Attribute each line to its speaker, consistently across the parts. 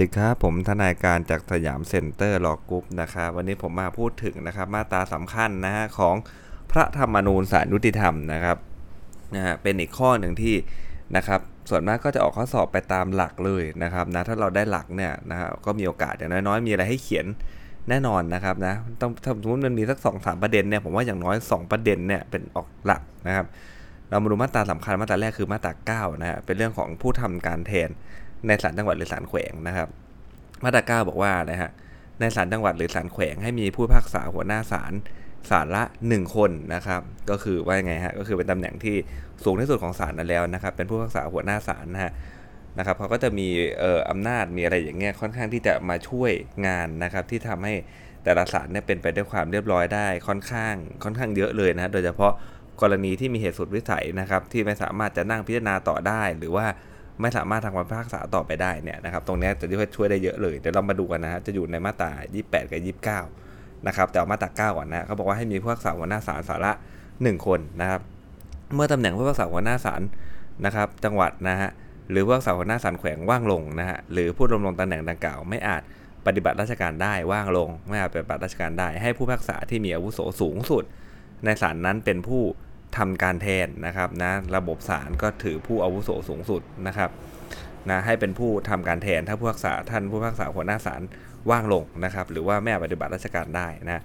Speaker 1: ดีครับ ผมทนายการจากสยามเซ็นเตอร์ Law Group นะครับวันนี้ผมมาพูดถึงนะครับมาตราสำคัญนะฮะของพระธรรมนูญศาลยุติธรรมนะครับนะฮะเป็นอีกข้อหนึ่งที่นะครับส่วนมากก็จะออกข้อสอบไปตามหลักเลยนะครับนะถ้าเราได้หลักเนี่ยนะฮะก็มีโอกาสอย่างน้อยๆมีอะไรให้เขียนแน่นอนนะครับนะต้องถ้าสมมติมันมีสักสองสามประเด็นเนี่ยผมว่าอย่างน้อย 2 ประเด็นเนี่ยเป็นออกหลักนะครับเรามาดูมาตราสำคัญมาตราแรกคือมาตรา9นะฮะเป็นเรื่องของผู้ทำการแทน ในศาลจังหวัดหรือศาลแขวงนะครับ มาตรา9บอกว่านะฮะในศาลจังหวัดหรือศาลแขวงให้มีผู้พิพากษาหัวหน้าศาลศาลละ 1 คนนะครับ ก็คือว่ายังไงฮะก็คือเป็นตำแหน่งที่สูงที่สุดของศาลนั่นแล้วนะครับ เป็นผู้พิพากษาหัวหน้าศาลนะฮะนะครับเขาก็จะมีเอ่ออำนาจมีอะไรอย่างเงี้ยค่อนข้างที่จะมาช่วยงานนะครับ ที่ทำให้แต่ละศาลเนี่ยเป็นไปด้วยความเรียบร้อยได้ค่อนข้างค่อนข้างเยอะเลยนะฮะโดยเฉพาะกรณีที่มีเหตุสุดวิสัยนะครับ ที่ไม่สามารถจะนั่งพิจารณาต่อได้ หรือว่า ไม่สามารถทำความพิพากษาต่อไปได้เนี่ยนะครับตรงนี้จะช่วยได้เยอะเลยเดี๋ยวเรามาดูกันนะฮะจะอยู่ในมาตรา 28 กับ 29 นะครับแต่เอามาตรา 9 ก่อนนะเขาบอกว่าให้มีผู้พิพากษาหัวหน้าศาลสาระ 1 คนนะครับเมื่อตำแหน่งผู้พิพากษาหัวหน้าศาลนะครับจังหวัดนะฮะหรือผู้พิพากษาหัวหน้าศาลแขวงว่างลงนะฮะหรือผู้ดำรงตำแหน่งดังกล่าวไม่อาจปฏิบัติราชการได้ว่างลง ไม่อาจปฏิบัติราชการได้ ให้ผู้พิพากษาที่มีอาวุโสสูงสุด ในศาลนั้นเป็นผู้ ทำการแทนนะครับนะระบบศาลก็ถือผู้อาวุโสสูงสุดนะครับนะให้เป็นผู้ทำการแทนถ้าผู้พิพากษาท่านผู้พิพากษาหัวหน้าศาลว่างลงนะครับ หรือว่าไม่อาจปฏิบัติราชการได้นะ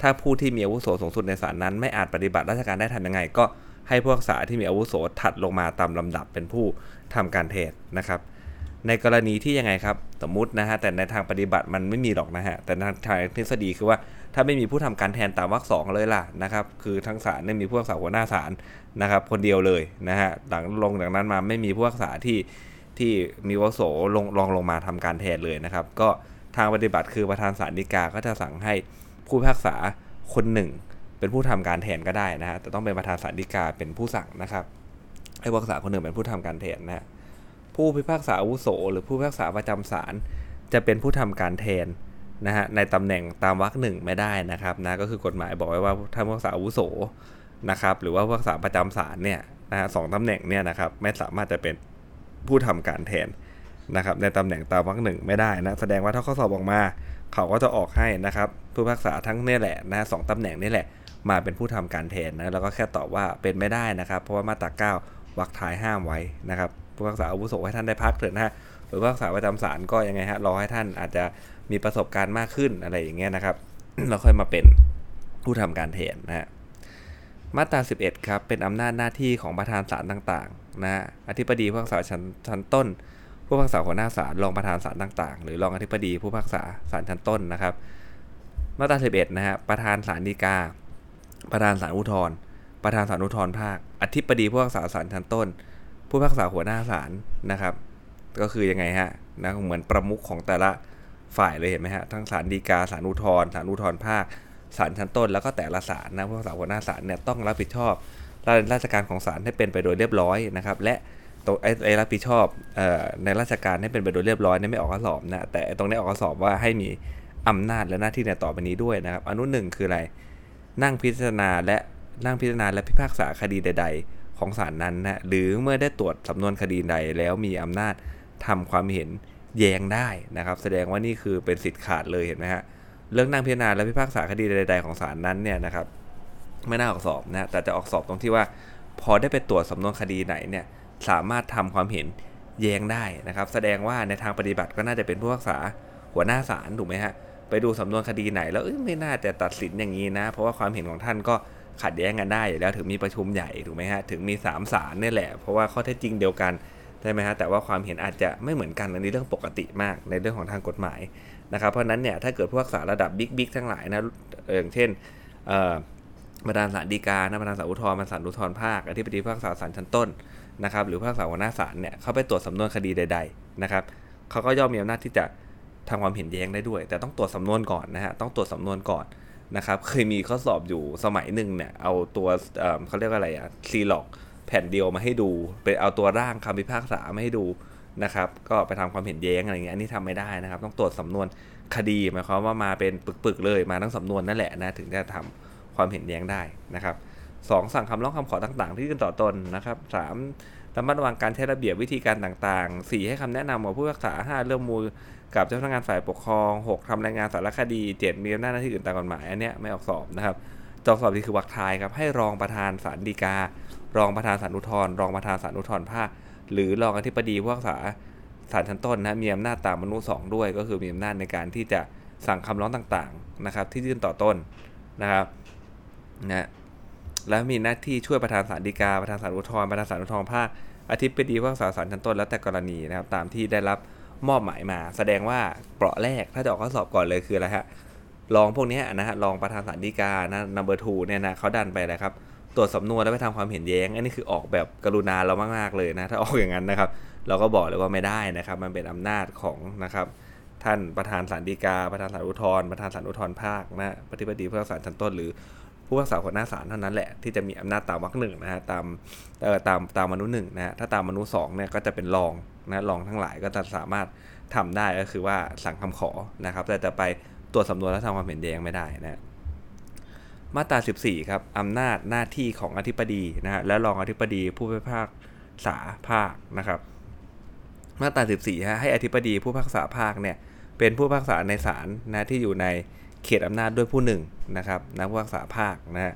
Speaker 1: ถ้าผู้ที่มีอาวุโสสูงสุดในศาลนั้น ไม่อาจปฏิบัติราชการได้ทำยังไง ก็ให้ผู้พิพากษาที่มีอาวุโสถัดลงมาตามลำดับเป็นผู้ทำการแทนนะครับในกรณีที่ยังไงครับ สมมุตินะฮะแต่ในทางปฏิบัติมันไม่มีหรอกนะฮะแต่ในทางทฤษฎีคือว่า ถ้าไม่มีผู้ทำการแทนตามวรรคสองเลยล่ะนะครับ คือทั้งศาลเนี่ยมีผู้พิพากษาหัวหน้าศาลนะครับ คนเดียวเลยนะฮะหลังลงจากนั้นมาไม่มีผู้พิพากษาที่ที่มีวโสลงรองลงมาทำการแทนเลยนะครับ ก็ทางปฏิบัติคือประธานศาลฎีกาก็จะสั่งให้ผู้พิพากษาคนหนึ่ง เป็นผู้ทำการแทนก็ได้นะฮะแต่ต้องเป็นประธานศาลฎีกาเป็นผู้สั่งนะครับ ให้ผู้พิพากษาคนหนึ่งเป็นผู้ทำการแทนนะฮะผู้พิพากษาอาวุโส หรือผู้พิพากษาประจำศาลจะเป็นผู้ทำการแทน นะฮะในตำแหน่งตามวรรคหนึ่งไม่ได้นะครับนะก็คือกฎหมายบอกไว้ว่าถ้าผู้พิพากษาอาวุโสนะครับหรือว่าผู้พิพากษาประจำศาลเนี่ยนะฮะสองตำแหน่งเนี่ยนะครับไม่สามารถจะเป็นผู้ทำการแทนนะครับในตำแหน่งตามวรรคหนึ่งไม่ได้นะแสดงว่าถ้าข้อสอบออกมา เขาก็จะออกให้นะครับผู้พิพากษาทั้งนี่แหละนะสองตำแหน่งนี่แหละมาเป็นผู้ทำการแทนนะแล้วก็แค่ตอบว่าเป็นไม่ได้นะครับ เพราะว่ามาตรา9วรรคท้ายห้ามไว้นะครับผู้พิพากษาอาวุโสให้ท่านได้พักเถิดนะฮะหรือผู้พิพากษาประจำศาลก็ยังไงฮะรอให้ท่านอาจจะ มีประสบการณ์มากขึ้นอะไรอย่างเงี้ยนะครับแล้วค่อยมาเป็นผู้ทำการแทนนะฮะมาตรา 11 ครับ เป็นอำนาจหน้าที่ของประธานศาลต่างๆนะฮะอธิบดีผู้พิพากษาชั้นชั้นต้น ผู้พิพากษาหัวหน้าศาลรองประธานศาลต่างๆ หรือรองอธิบดีผู้พิพากษาศาลชั้นต้นนะครับ มาตรา 11 นะฮะประธานศาลฎีกา ประธานศาลอุทธรณ์ประธานศาลอุทธรณ์ภาค อธิบดีผู้พิพากษาศาลชั้นต้น ผู้พิพากษาหัวหน้าศาลนะครับ ก็คือยังไงฮะนะเหมือนประมุขของแต่ละ ฝ่ายเลยเห็นไหมฮะทั้งศาลฎีกาศาลอุทธรศาลอุทธรภาคศาลชั้นต้น แล้วก็แต่ละศาลนะผู้พิพากษาหัวหน้าศาลเนี่ยต้องรับผิดชอบราชการของศาลให้เป็นไปโดยเรียบร้อยนะครับ และตรงไอ้ไอ้รับผิดชอบในราชการให้เป็นไปโดยเรียบร้อยเนี่ยไม่ออกข้อสอบนะแต่ตรงนี้ออกข้อสอบว่าให้มีอำนาจและหน้าที่ในต่อไปนี้ด้วยนะครับอนุหนึ่งคืออะไร นั่งพิจารณาและนั่งพิจารณาและพิพากษาคดีใด ๆ ของศาลนั้นนะหรือเมื่อได้ตรวจสำนวนคดีใดแล้วมีอำนาจทำความเห็น แย้งได้นะครับ แสดงว่านี่คือเป็นสิทธิ์ขาดเลยเห็นไหมฮะเรื่องนั่งพิจารณาและพิพากษาคดีใด ๆ ของศาลนั้นเนี่ยนะครับไม่น่าออกสอบนะแต่จะออกสอบตรงที่ว่า พอได้ไปตรวจสำนวนคดีไหนเนี่ยสามารถทำความเห็นแย้งได้นะครับ แสดงว่าในทางปฏิบัติก็น่าจะเป็นผู้พิพากษาหัวหน้าศาลถูกไหมฮะไปดูสำนวนคดีไหนแล้วไม่น่าจะตัดสินอย่างนี้นะ เพราะว่าความเห็นของท่านก็ขัดแย้งกันได้อยู่แล้วถึงมีประชุมใหญ่ถูกไหมฮะถึงมี3ศาลนี่แหละเพราะว่าข้อเท็จจริงเดียวกัน ใช่ไหมฮะแต่ว่าความเห็นอาจจะไม่เหมือนกันอันนี้เรื่องปกติมากในเรื่องของทางกฎหมายนะครับเพราะนั้นเนี่ยถ้าเกิดผู้พิพากษาระดับบิ๊กบิ๊กทั้งหลายนะอย่างเช่นประธานศาลฎีกานะประธานศาลอุทธรณ์ประธานศาลอุทธรณ์ภาคอธิบดีผู้พิพากษาศาลชั้นต้นนะครับหรือผู้พิพากษาหัวหน้าศาลเนี่ยเขาไปตรวจสำนวนคดีใด ๆนะครับเขาก็ย่อมมีอำนาจที่จะทำความเห็นแย้งได้ด้วย แต่ต้องตรวจสำนวนก่อนนะฮะต้องตรวจสำนวนก่อนนะครับเคยมีข้อสอบอยู่สมัยหนึ่งเนี่ยเอาตัวเขาเรียกว่าอะไรอะซีล็อก แผ่นเดียวมาให้ดู ไปเอาตัวร่างคำพิพากษามาให้ดูนะครับ ก็ไปทำความเห็นแย้งอะไรเงี้ยอันนี้ทำไม่ได้นะครับ ต้องตรวจสำนวนคดีหมายความว่ามาเป็นปึกๆเลยมาทั้งสำนวนนั่นแหละนะถึงจะทำความเห็นแย้งได้นะครับสองสั่งคำร้องคำขอต่างๆ ที่ยื่นต่อตนนะครับสามตระมัดระวังการใช้ระเบียบวิธีการต่างๆ 4 ให้คำแนะนำของผู้พิพากษา 5 เรื่องมูลกับเจ้าพนักงานฝ่ายปกครอง 6ทำรายงานสารคดี 7 มีอำนาจหน้าที่อื่นตามกฎหมาย อันเนี้ยไม่ออกสอบนะครับจอสอบที่คือวรรคท้ายครับ ให้รองประธานศาลฎีกา รองประธานศาลอุทธรรองประธานศาลอุทธรภาคหรือรองอธิบดีผู้พิพากษาศาลชั้นต้นนะมีอำนาจตามมนุษย์สองด้วย ก็คือมีอำนาจในการที่จะสั่งคำร้องต่างๆนะครับ ที่ยื่นต่อต้นนะครับนะแล้วมีหน้าที่ช่วยประธานศาลฎีกาประธานศาลอุทธรประธานศาลอุทธรภาคอธิบดีผู้พิพากษาศาลชั้นต้น แล้วแต่กรณีนะครับตามที่ได้รับมอบหมายมา แสดงว่าเปราะแรกถ้าจะออกข้อสอบก่อนเลยคืออะไรฮะรองพวกนี้นะฮะรองประธานศาลฎีกานะ number two เนี่ยนะเขาดันไปอะไรครับ ตรวจสำนวนแล้วไปทำความเห็นแย้ง อันนี้คือออกแบบกรุณาเรามากๆเลยนะ ถ้าออกอย่างนั้นนะครับ เราก็บอกเลยว่าไม่ได้นะครับ มันเป็นอำนาจของนะครับ ท่านประธานศาลฎีกา ประธานศาลอุทธรประธานศาลอุทธรภาคนะปฏิบัติผู้พิพากษาชั้นต้นหรือผู้พิพากษาหัวหน้าศาลเท่านั้นแหละที่จะมีอำนาจตามวรรคหนึ่งนะฮะตามเอ่อตามตามมนุษย์หนึ่งนะฮะถ้าตามมนุษย์สองเนี่ยก็จะเป็นรองนะรองทั้งหลายก็จะสามารถทำได้ก็คือว่าสั่งคำขอนะครับ แต่จะไปตรวจสำนวนแล้วทำความเห็นแย้งไม่ได้นะ มาตรา 14 ครับอำนาจหน้าที่ของอธิบดีนะฮะและรองอธิบดีผู้พิพากษาภาคนะครับ มาตรา 14ฮะให้อธิบดีผู้พิพากษาภาคเนี่ยเป็นผู้พิพากษาในศาลนะที่อยู่ในเขตอำนาจด้วยผู้หนึ่งนะครับนะผู้พิพากษาภาคนะฮะ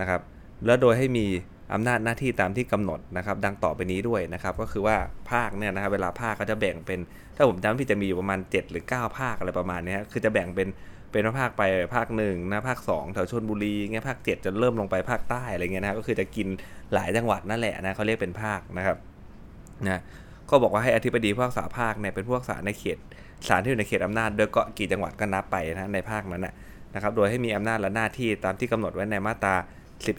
Speaker 1: นะครับ แล้วโดยให้มีอำนาจหน้าที่ตามที่กำหนดนะครับ ดังต่อไปนี้ด้วยนะครับ ก็คือว่าภาคเนี่ยนะครับเวลาภาคก็จะแบ่งเป็น ถ้าผมจำไม่ผิดจะมีอยู่ประมาณ 7 หรือ 9 ภาคอะไรประมาณนี้คือจะแบ่งเป็น เป็นภาคไปภาคหนึ่งนะภาค2แถวชนบุรีเงี้ยภาค7จะเริ่มลงไปภาคใต้อะไรเงี้ยนะก็คือจะกินหลายจังหวัดนั่นแหละนะเขาเรียกเป็นภาคนะครับนะก็บอกว่าให้อธิบดีผู้พิพากษาภาคเนี่ยเป็นผู้พิพากษาในเขตศาลที่อยู่ในเขตอำนาจโดยเกาะกี่จังหวัดก็นับไปนะในภาคนั้นนะนะครับ โดยให้มีอำนาจและหน้าที่ตามที่กำหนดไว้ในมาตรา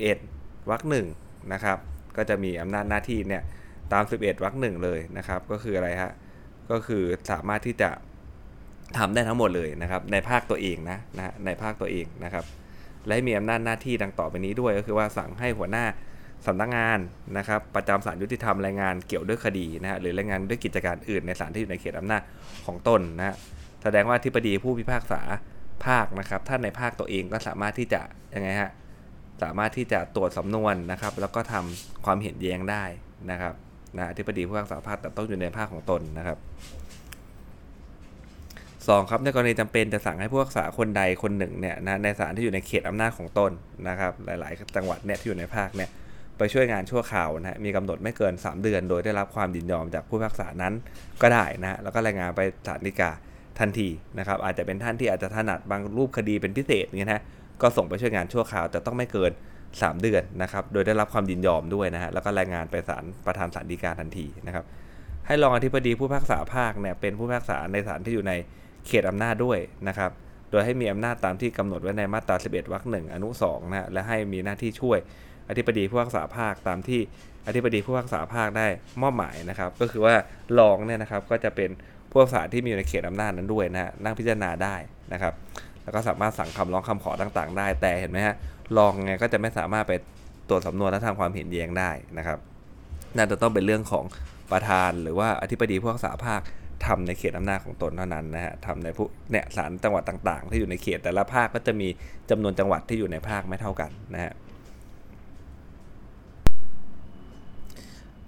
Speaker 1: 11วรรคหนึ่งนะครับ ก็จะมีอำนาจหน้าที่เนี่ยตาม 11วรรคหนึ่งเลยนะครับ ก็คืออะไรฮะก็คือสามารถที่จะ ทำได้ทั้งหมดเลยนะครับ ในภาคตัวเองนะนะในภาคตัวเองนะครับ และมีอำนาจหน้าที่ดังต่อไปนี้ด้วยก็คือว่าสั่งให้หัวหน้าสำนักงานนะครับ ประจำศาลยุติธรรมรายงานเกี่ยวด้วยคดีนะฮะหรือรายงานด้วยกิจการอื่นในศาลที่อยู่ในเขตอำนาจของตนนะฮะแสดงว่าที่ปดีผู้พิพากษาภาคนะครับ ถ้าในภาคตัวเองก็สามารถที่จะยังไงฮะสามารถที่จะตรวจสำนวนนะครับ แล้วก็ทำความเห็นแย้งได้นะครับนะที่ปดีผู้พิพากษาภาคแต่ต้องอยู่ในภาคของตนนะครับ สองครับในกรณีจำเป็นจะสั่งให้ผู้พิพากษาคนใดคนหนึ่งเนี่ยนะในศาลที่อยู่ในเขตอำนาจของตนนะครับ หลาย ๆ จังหวัดเนี่ยที่อยู่ในภาคเนี่ยไปช่วยงานชั่วคราวนะมีกำหนดไม่เกิน 3 เดือน โดยได้รับความยินยอมจากผู้พิพากษานั้นก็ได้นะแล้วก็รายงานไปศาลฎีกาทันทีนะครับอาจจะเป็นท่านที่อาจจะถนัดบางรูปคดีเป็นพิเศษเงี้ยนะก็ส่งไปช่วยงานชั่วคราวแต่ต้องไม่เกิน 3 เดือนนะครับโดยได้รับความยินยอมด้วยนะฮะแล้วก็รายงานไปศาลประธานศาลฎีกาทันทีนะครับให้รองอธิบดีผู้พิพากษาภาคเนี่ยเป็นผู้พิพากษาในศาลที่อยู่ใน เขตอำนาจด้วยนะครับ โดยให้มีอำนาจตามที่กำหนดไว้ในมาตรา 11วรรคหนึ่งอนุ2นะและให้มีหน้าที่ช่วย อธิบดีผู้พิพากษาภาคตามที่อธิบดีผู้พิพากษาภาคได้มอบหมายนะครับ ก็คือว่ารองเนี่ยนะครับก็จะเป็นผู้พิพากษาที่มีอยู่ในเขตอำนาจนั้นด้วยนะฮะนั่งพิจารณาได้นะครับ แล้วก็สามารถสั่งคำร้องคำขอต่างๆ ได้ แต่เห็นไหมฮะรองไงก็จะไม่สามารถไปตรวจสำนวนและทำความเห็นแย้งได้นะครับน่าจะต้องเป็นเรื่องของประธานหรือว่าอธิบดีผู้พิพากษาภาค ทำในเขตอำนาจของตนเท่านั้นนะฮะทำในผู้เนี่ยศาลจังหวัดต่าง ๆ ที่อยู่ในเขตแต่ละภาคก็จะมีจำนวนจังหวัดที่อยู่ในภาคไม่เท่ากันนะฮะ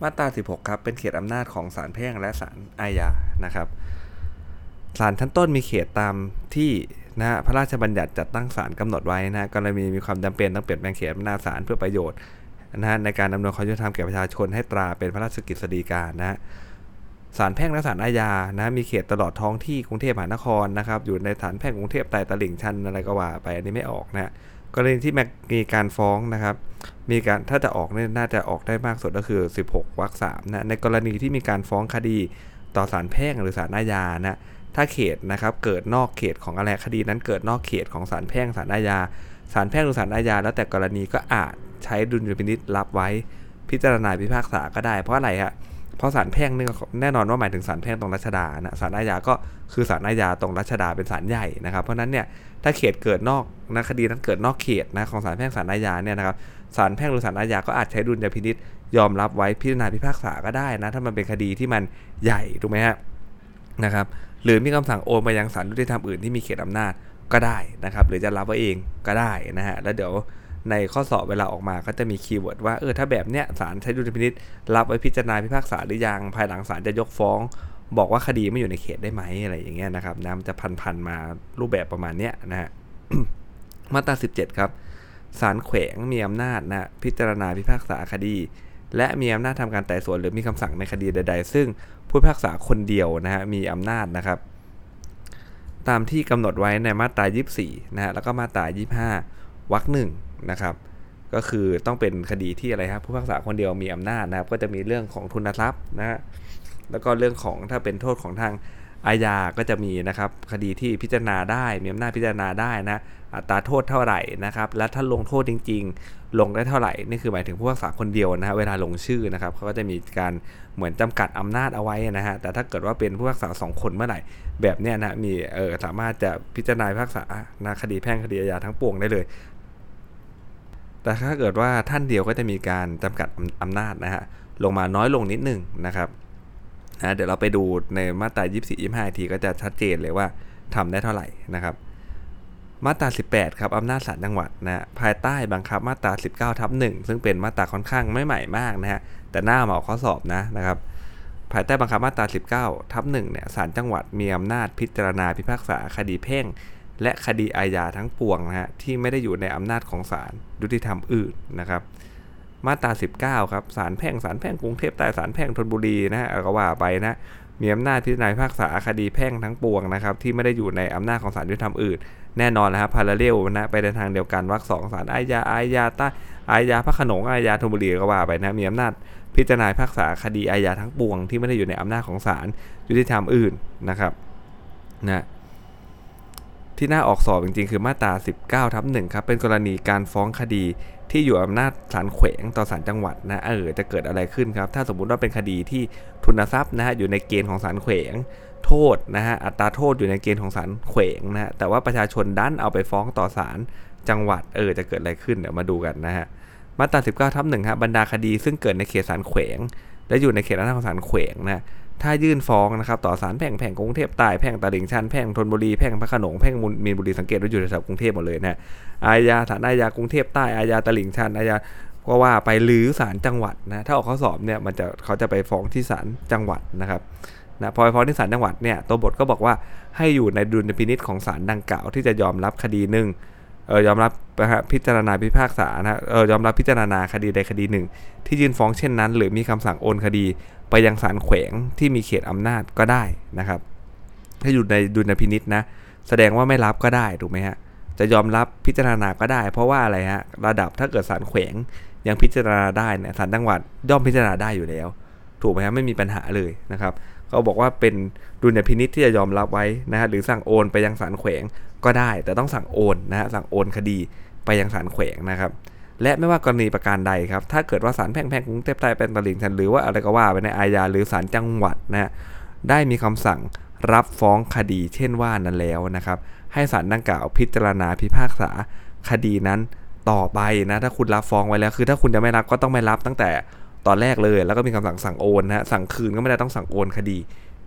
Speaker 1: มาตรา 16 ครับเป็นเขตอำนาจของศาลแพ่งและศาลอาญานะครับศาลชั้นต้นมีเขตตามที่นะพระราชบัญญัติจัดตั้งศาลกำหนดไว้นะกรณีมีความจำเป็นต้องเปลี่ยนแปลงเขตอำนาจศาลเพื่อประโยชน์นะในการดำเนินความยุติธรรมแก่ประชาชนให้ตราเป็นพระราชกิจสฎีกานะ ศาลแพ่งและศาลอาญานะมีเขตตลอดท้องที่กรุงเทพมหานครนะครับอยู่ในศาลแพ่งกรุงเทพใต้ตลิ่งชันอะไรก็ว่าไปอันนี้ไม่ออกนะกรณีที่มีการฟ้องนะครับ มีการถ้าจะออกเนี่ยน่าจะออกได้มากสุดก็คือ 16วรรคสามนะในกรณีที่มีการฟ้องคดีต่อศาลแพ่งหรือศาลอาญานะถ้าเขตนะครับเกิดนอกเขตของอะไรคดีนั้นเกิดนอกเขตของศาลแพ่งศาลอาญาศาลแพ่งหรือศาลอาญาแล้วแต่กรณีก็อาจใช้ดุลยพินิษรับไว้พิจารณาพิพากษาก็ได้เพราะอะไรฮะ เพราะศาลแพ่งนี่แน่นอนว่าหมายถึงศาลแพ่งตรงรัชดานะศาลอาญาก็คือศาลอาญาตรงรัชดาเป็นศาลใหญ่นะครับ เพราะนั้นเนี่ยถ้าเขตเกิดนอกนะคดีนั้นเกิดนอกเขตนะของศาลแพ่งศาลอาญาเนี่ยนะครับศาลแพ่งหรือศาลอาญาก็อาจใช้ดุลยพินิษยอมรับไว้พิจารณาพิพากษาก็ได้นะถ้ามันเป็นคดีที่มันใหญ่ถูกไหมฮะนะครับหรือมีคำสั่งโอนไปยังศาลยุติธรรมอื่นที่มีเขตอำนาจก็ได้นะครับ หรือจะรับไว้เองก็ได้นะฮะแล้วเดี๋ยว ในข้อสอบเวลาออกมาก็จะมี keyword ว่าเออถ้าแบบเนี้ยศาลใช้ดุลพินิจรับไว้พิจารณาพิพากษาหรือยังภายหลังศาลจะยกฟ้อง บอกว่าคดีไม่อยู่ในเขตได้ไหมอะไรอย่างเงี้ยนะครับนะมันจะพันๆมารูปแบบประมาณเนี้ยนะฮะมาตรา 17 ครับศาลแขวงมีอำนาจนะพิจารณาพิพากษาคดี และมีอำนาจทำการไต่สวนหรือมีคำสั่งในคดีใด ๆ ซึ่งผู้พิพากษาคนเดียวนะฮะมีอำนาจนะครับ ตามที่กำหนดไว้ในมาตรา 24 นะฮะแล้วก็มาตรา 25วรรคหนึ่ง นะครับ ก็คือต้องเป็นคดีที่อะไรครับผู้พิพากษาคนเดียวมีอำนาจนะครับ ก็จะมีเรื่องของทุนทรัพย์นะฮะแล้วก็เรื่องของถ้าเป็นโทษของทางอาญาก็จะมีนะครับคดีที่พิจารณาได้มีอำนาจพิจารณาได้นะอัตราโทษเท่าไหร่นะครับ และถ้าลงโทษจริง ๆ ลงได้เท่าไหร่นี่คือหมายถึงผู้พิพากษาคนเดียวนะฮะเวลาลงชื่อนะครับเขาก็จะมีการเหมือนจำกัดอำนาจเอาไว้นะฮะแต่ถ้าเกิดว่าเป็นผู้พิพากษาสองคนเมื่อไหร่ แบบเนี้ยนะมีเออสามารถจะพิจารณาพิพากษานะคดีแพ่งคดีอาญาทั้งปวงได้เลย แต่ถ้าเกิดว่าท่านเดียวก็จะมีการจำกัดอำนาจนะฮะลงมาน้อยลงนิดนึงนะครับนะเดี๋ยวเราไปดูในมาตรา 24 25ทีก็จะชัดเจนเลยว่าทำได้เท่าไหร่นะครับ มาตรา 18 ครับอำนาจศาลจังหวัดนะภายใต้บังคับมาตรา 19ทับ1ซึ่งเป็นมาตราค่อนข้างไม่ใหม่มากนะฮะแต่หน้ามาออกข้อสอบนะนะครับภายใต้บังคับมาตรา 19ทับ1เนี่ยศาลจังหวัดมีอำนาจพิจารณาพิพากษาคดีแพ่ง และคดีอาญาทั้งปวงนะฮะที่ไม่ได้อยู่ในอำนาจของศาลยุติธรรมอื่นนะครับ มาตรา 19 ครับศาลแพ่งศาลแพ่งกรุงเทพใต้ศาลแพ่งธนบุรีนะฮะก็ว่าไปนะมีอำนาจพิจารณาพากษาคดีแพ่งทั้งปวงนะครับที่ไม่ได้อยู่ในอำนาจของศาลยุติธรรมอื่น แน่นอนนะครับพาราเรลนะไปในทางเดียวกันวรรคสองศาลอาญาอาญาใต้อาญาพระโขนงอาญาธนบุรีก็ว่าไปนะมีอำนาจพิจารณาพิพากษาคดีอาญาทั้งปวง ที่ไม่ได้อยู่ในอำนาจของศาลยุติธรรมอื่นนะครับนะ ที่น่าออกสอบจริงๆ คือมาตรา 19ทับ1ครับ เป็นกรณีการฟ้องคดีที่อยู่อำนาจศาลแขวงต่อศาลจังหวัดนะเออจะเกิดอะไรขึ้นครับ ถ้าสมมุติว่าเป็นคดีที่ทุนทรัพย์นะฮะอยู่ในเกณฑ์ของศาลแขวง โทษนะฮะอัตราโทษอยู่ในเกณฑ์ของศาลแขวงนะฮะแต่ว่าประชาชนดันเอาไปฟ้องต่อศาลจังหวัดเออจะเกิดอะไรขึ้นเดี๋ยวมาดูกันนะฮะมาตรา19ทับ1ครับบรรดาคดีซึ่งเกิดในเขตศาลแขวง และอยู่ในเขตอำนาจของศาลแขวงนะ ถ้ายื่นฟ้องนะครับต่อศาลแพ่งแพ่งกรุงเทพใต้แพ่งตลิ่งชันแพ่งธนบุรีแพ่งพระขนงแพ่งมีนบุรีสังเกตว่าอยู่แถวกรุงเทพหมดเลยนะอาญาศาลอาญากรุงเทพใต้อาญาตลิ่งชันอาญาก็ว่าไปหรือศาลจังหวัดนะถ้าออกข้อสอบเนี่ยมันจะเขาจะไปฟ้องที่ศาลจังหวัดนะครับนะพอไปฟ้องที่ศาลจังหวัดเนี่ยตัวบทก็บอกว่าให้อยู่ในดุลพินิษของศาลดังกล่าวที่จะยอมรับคดีหนึ่งเออยอมรับนะฮะพิจารณาพิพากษานะเออยอมรับพิจารณาคดีใดคดีหนึ่ง ที่ยื่นฟ้องเช่นนั้น หรือมีคำสั่งโอนคดี ไปยังศาลแขวงที่มีเขตอำนาจก็ได้นะครับ ถ้าอยู่ในดุลพินิษนะ แสดงว่าไม่รับก็ได้ถูกไหมฮะจะยอมรับพิจารณาก็ได้ เพราะว่าอะไรฮะระดับถ้าเกิดศาลแขวงยังพิจารณาได้เนี่ยศาลจังหวัดย่อมพิจารณาได้อยู่แล้ว ถูกไหมฮะไม่มีปัญหาเลยนะครับเขาบอกว่าเป็นดุลพินิษที่จะยอมรับไว้นะฮะหรือสั่งโอนไปยังศาลแขวงก็ได้ แต่ต้องสั่งโอนนะฮะสั่งโอนคดีไปยังศาลแขวงนะครับ และไม่ว่ากรณีประการใดครับ ถ้าเกิดว่าศาลแพ่งแพ่งกรุงเทพใต้เป็นตลิ่งชันหรือว่าอะไรก็ว่าไปในอาญาหรือศาลจังหวัดนะฮะได้มีคำสั่งรับฟ้องคดีเช่นว่านั้นแล้วนะครับ ให้ศาลดังกล่าวพิจารณาพิพากษาคดีนั้นต่อไปนะถ้าคุณรับฟ้องไว้แล้วคือ ถ้าคุณจะไม่รับก็ต้องไม่รับตั้งแต่ตอนแรกเลย แล้วก็มีคำสั่งสั่งโอนนะสั่งคืนก็ไม่ได้ต้องสั่งโอนคดี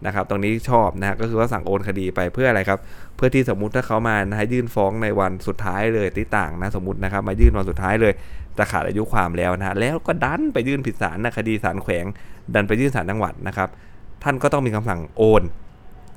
Speaker 1: นะครับ ตรงนี้ชอบนะฮะก็คือว่าสั่งโอนคดีไปเพื่ออะไรครับ เพื่อที่สมมุติถ้าเขามานะฮะยื่นฟ้องในวันสุดท้ายเลยที่ต่างนะสมมตินะครับมายื่นวันสุดท้ายเลยจะขาดอายุความแล้วนะฮะแล้วก็ดันไปยื่นผิดศาลนะคดีศาลแขวง ดันไปยื่นศาลจังหวัดนะครับ ท่านก็ต้องมีคำสั่งโอน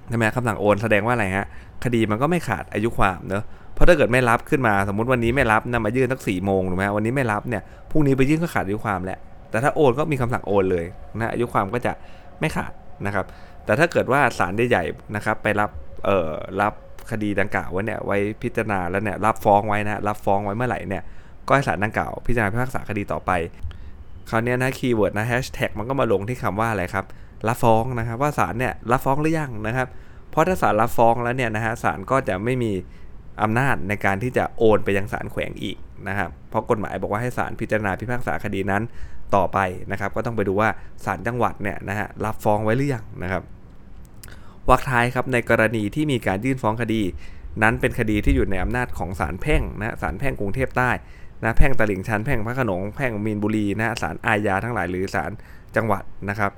Speaker 1: ใช่ไหมคำสั่งโอนแสดงว่าอะไรฮะคดีมันก็ไม่ขาดอายุความเนอะเพราะถ้าเกิดไม่รับขึ้นมาสมมติวันนี้ไม่รับนะมายื่นสักสี่โมงถูกไหมวันนี้ไม่รับเนี่ยพรุ่งนี้ไปยื่นก็ขาดอายุความแหละแต่ถ้าโอนก็มีคำสั่งโอนเลยนะอายุความก็จะไม่ขาดนะครับ แต่ถ้าเกิดว่าศาลใหญ่ๆนะครับไปรับเอ่อรับคดีดังกล่าวไว้เนี่ยไว้พิจารณาแล้วเนี่ยรับฟ้องไว้นะรับฟ้องไว้เมื่อไหร่เนี่ยก็ให้ศาลดังกล่าวพิจารณาพิพากษาคดีต่อไปคราวนี้นะ keyword นะแฮชแท็กมันก็มาลงที่คำว่าอะไรครับรับฟ้องนะครับว่าศาลเนี่ยรับฟ้องหรือยังนะครับ เพราะถ้าศาลรับฟ้องแล้วเนี่ยนะฮะศาลก็จะไม่มีอำนาจในการที่จะโอนไปยังศาลแขวงอีกนะครับ เพราะกฎหมายบอกว่าให้ศาลพิจารณาพิพากษาคดีนั้นต่อไปนะครับ ก็ต้องไปดูว่าศาลจังหวัดเนี่ยนะฮะรับฟ้องไว้หรือยังนะครับ วรรคท้ายครับในกรณีที่มีการยื่นฟ้องคดี นั้นเป็นคดีที่อยู่ในอำนาจของศาลแพ่งนะศาลแพ่งกรุงเทพใต้นะแพ่งตลิ่งชันแพ่งพระโขนงแพ่งมีนบุรีนะศาลอาญาทั้งหลายหรือศาลจังหวัดนะครับ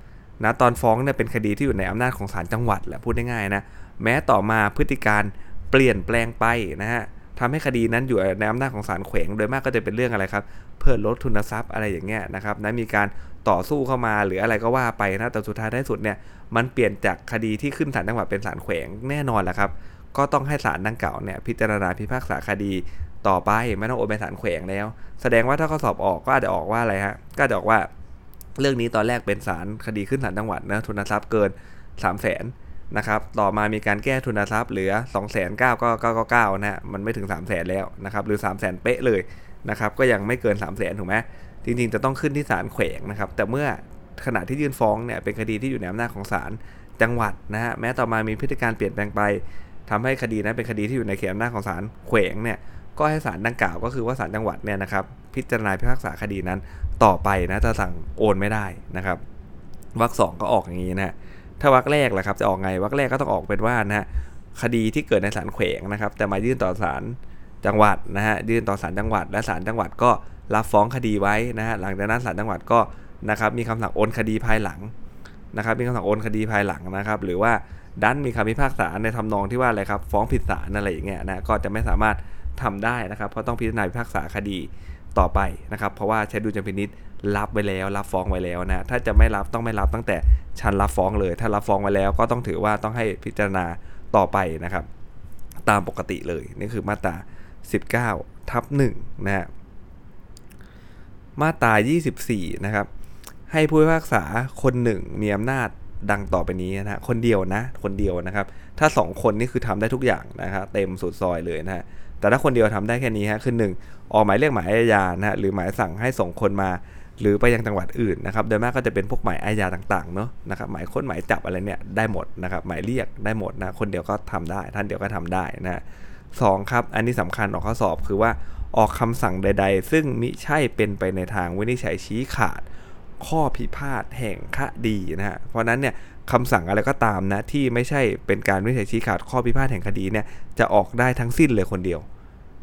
Speaker 1: นะตอนฟ้องเนี่ยเป็นคดีที่อยู่ในอำนาจของศาลจังหวัดแหละพูดง่ายๆนะแม้ต่อมาพฤติการเปลี่ยนแปลงไปนะฮะ ทำให้คดีนั้นอยู่ในอำนาจของศาลแขวง โดยมากก็จะเป็นเรื่องอะไรครับ เพื่อลดทุนทรัพย์อะไรอย่างเงี้ยนะครับนะมีการต่อสู้เข้ามาหรืออะไรก็ว่าไปนะแต่สุดท้ายได้สุดเนี่ยมันเปลี่ยนจากคดีที่ขึ้นศาลจังหวัดเป็นศาลแขวงแน่นอนแหละครับ ก็ต้องให้ศาลดังกล่าวเนี่ยพิจารณาพิพากษาคดีต่อไปไม่ต้องโอนไปศาลแขวงแล้ว แสดงว่าถ้าเขาสอบออกก็อาจจะออกว่าอะไรฮะก็จะออกว่า เรื่องนี้ตอนแรกเป็นศาลคดีขึ้นศาลจังหวัดนะทุนทรัพย์เกิน3 0 0แส นะครับ ต่อมามีการแก้ทุนทรัพย์เหลือ2 9 9 9 9 9นะฮะ มันไม่ถึง 3 0 0แสนแล้วนะครับ หรือ 3 0 0แสนเป๊ะเลยนะครับ ก็ยังไม่เกิน 3 0 0แสนถูกไหมจริงๆ จะต้องขึ้นที่ศาลแขวงนะครับ แต่เมื่อขณะที่ยื่นฟ้องเนี่ยเป็นคดีที่อยู่ในอำนาจของศาลจังหวัดนะฮะ แม้ต่อมามีพฤติการเปลี่ยนแปลงไปทำให้คดีนั้นเป็นคดีที่อยู่ในเขตอำนาจของศาลแขวงเนี่ยก็ให้ศาลดังกล่าวก็คือว่าศาลจังหวัดเนี่ยนะครับพิจารณาพิพากษาคดีนั้นต่อไปนะจะสั่งโอนไม่ได้นะครับวรรคสองก็ออกอย่างนี้นะ ถ้าวรรคแรกล่ะครับจะออกไงวรรคแรกก็ต้องออกเป็นว่านะฮะคดีที่เกิดในศาลแขวงนะครับ แต่มายื่นต่อศาลจังหวัดนะฮะยื่นต่อศาลจังหวัด และศาลจังหวัดก็รับฟ้องคดีไว้นะฮะหลังจากนั้นศาลจังหวัดก็นะครับมีคำสั่งโอนคดีภายหลังนะครับ มีคำสั่งโอนคดีภายหลังนะครับ หรือว่าดันมีคำพิพากษาในทำนองที่ว่าอะไรครับ ฟ้องผิดศาลอะไรอย่างเงี้ยนะก็จะไม่สามารถทำได้นะครับ เพราะต้องพิจารณาพิพากษาคดีต่อไปนะครับ เพราะว่าใช้ดูจำพินิษรับไว้แล้ว รับฟ้องไว้แล้วนะถ้าจะไม่รับต้องไม่รับตั้งแต่ ชั้นรับฟ้องเลย ถ้ารับฟ้องไว้แล้วก็ต้องถือว่าต้องให้พิจารณาต่อไปนะครับ ตามปกติเลยนี่คือมาตรา 19ทับ1นะฮะมาตรา 24 นะครับ ให้ผู้พิพากษาคนหนึ่งมีอำนาจดังต่อไปนี้นะคนเดียวนะ คนเดียวนะครับ ถ้า 2 คนนี่คือทำได้ทุกอย่างนะครับเต็มสุดซอยเลยนะฮะแต่ถ้าคนเดียวทำได้แค่นี้ฮะคือหนึ่งออกหมายเรียกหมายอาญานะฮะหรือหมายสั่งให้ส่งคนมา หรือไปยังจังหวัดอื่นนะครับโดยมากก็จะเป็นพวกหมายอาญาต่างๆเนาะนะครับหมายค้นหมายจับอะไรเนี่ยได้หมดนะครับหมายเรียกได้หมดนะคนเดียวก็ทำได้ ท่านเดียวก็ทำได้นะสองครับ อันนี้สำคัญออกข้อสอบคือว่าออกคำสั่งใด ๆ ซึ่งมิใช่เป็นไปในทางวินิจฉัยชี้ขาด ข้อพิพาทแห่งคดีนะฮะเพราะนั้นเนี่ยคำสั่งอะไรก็ตามนะที่ไม่ใช่เป็นการวินิจฉัยชี้ขาดข้อพิพาทแห่งคดีเนี่ยจะออกได้ทั้งสิ้นเลยคนเดียว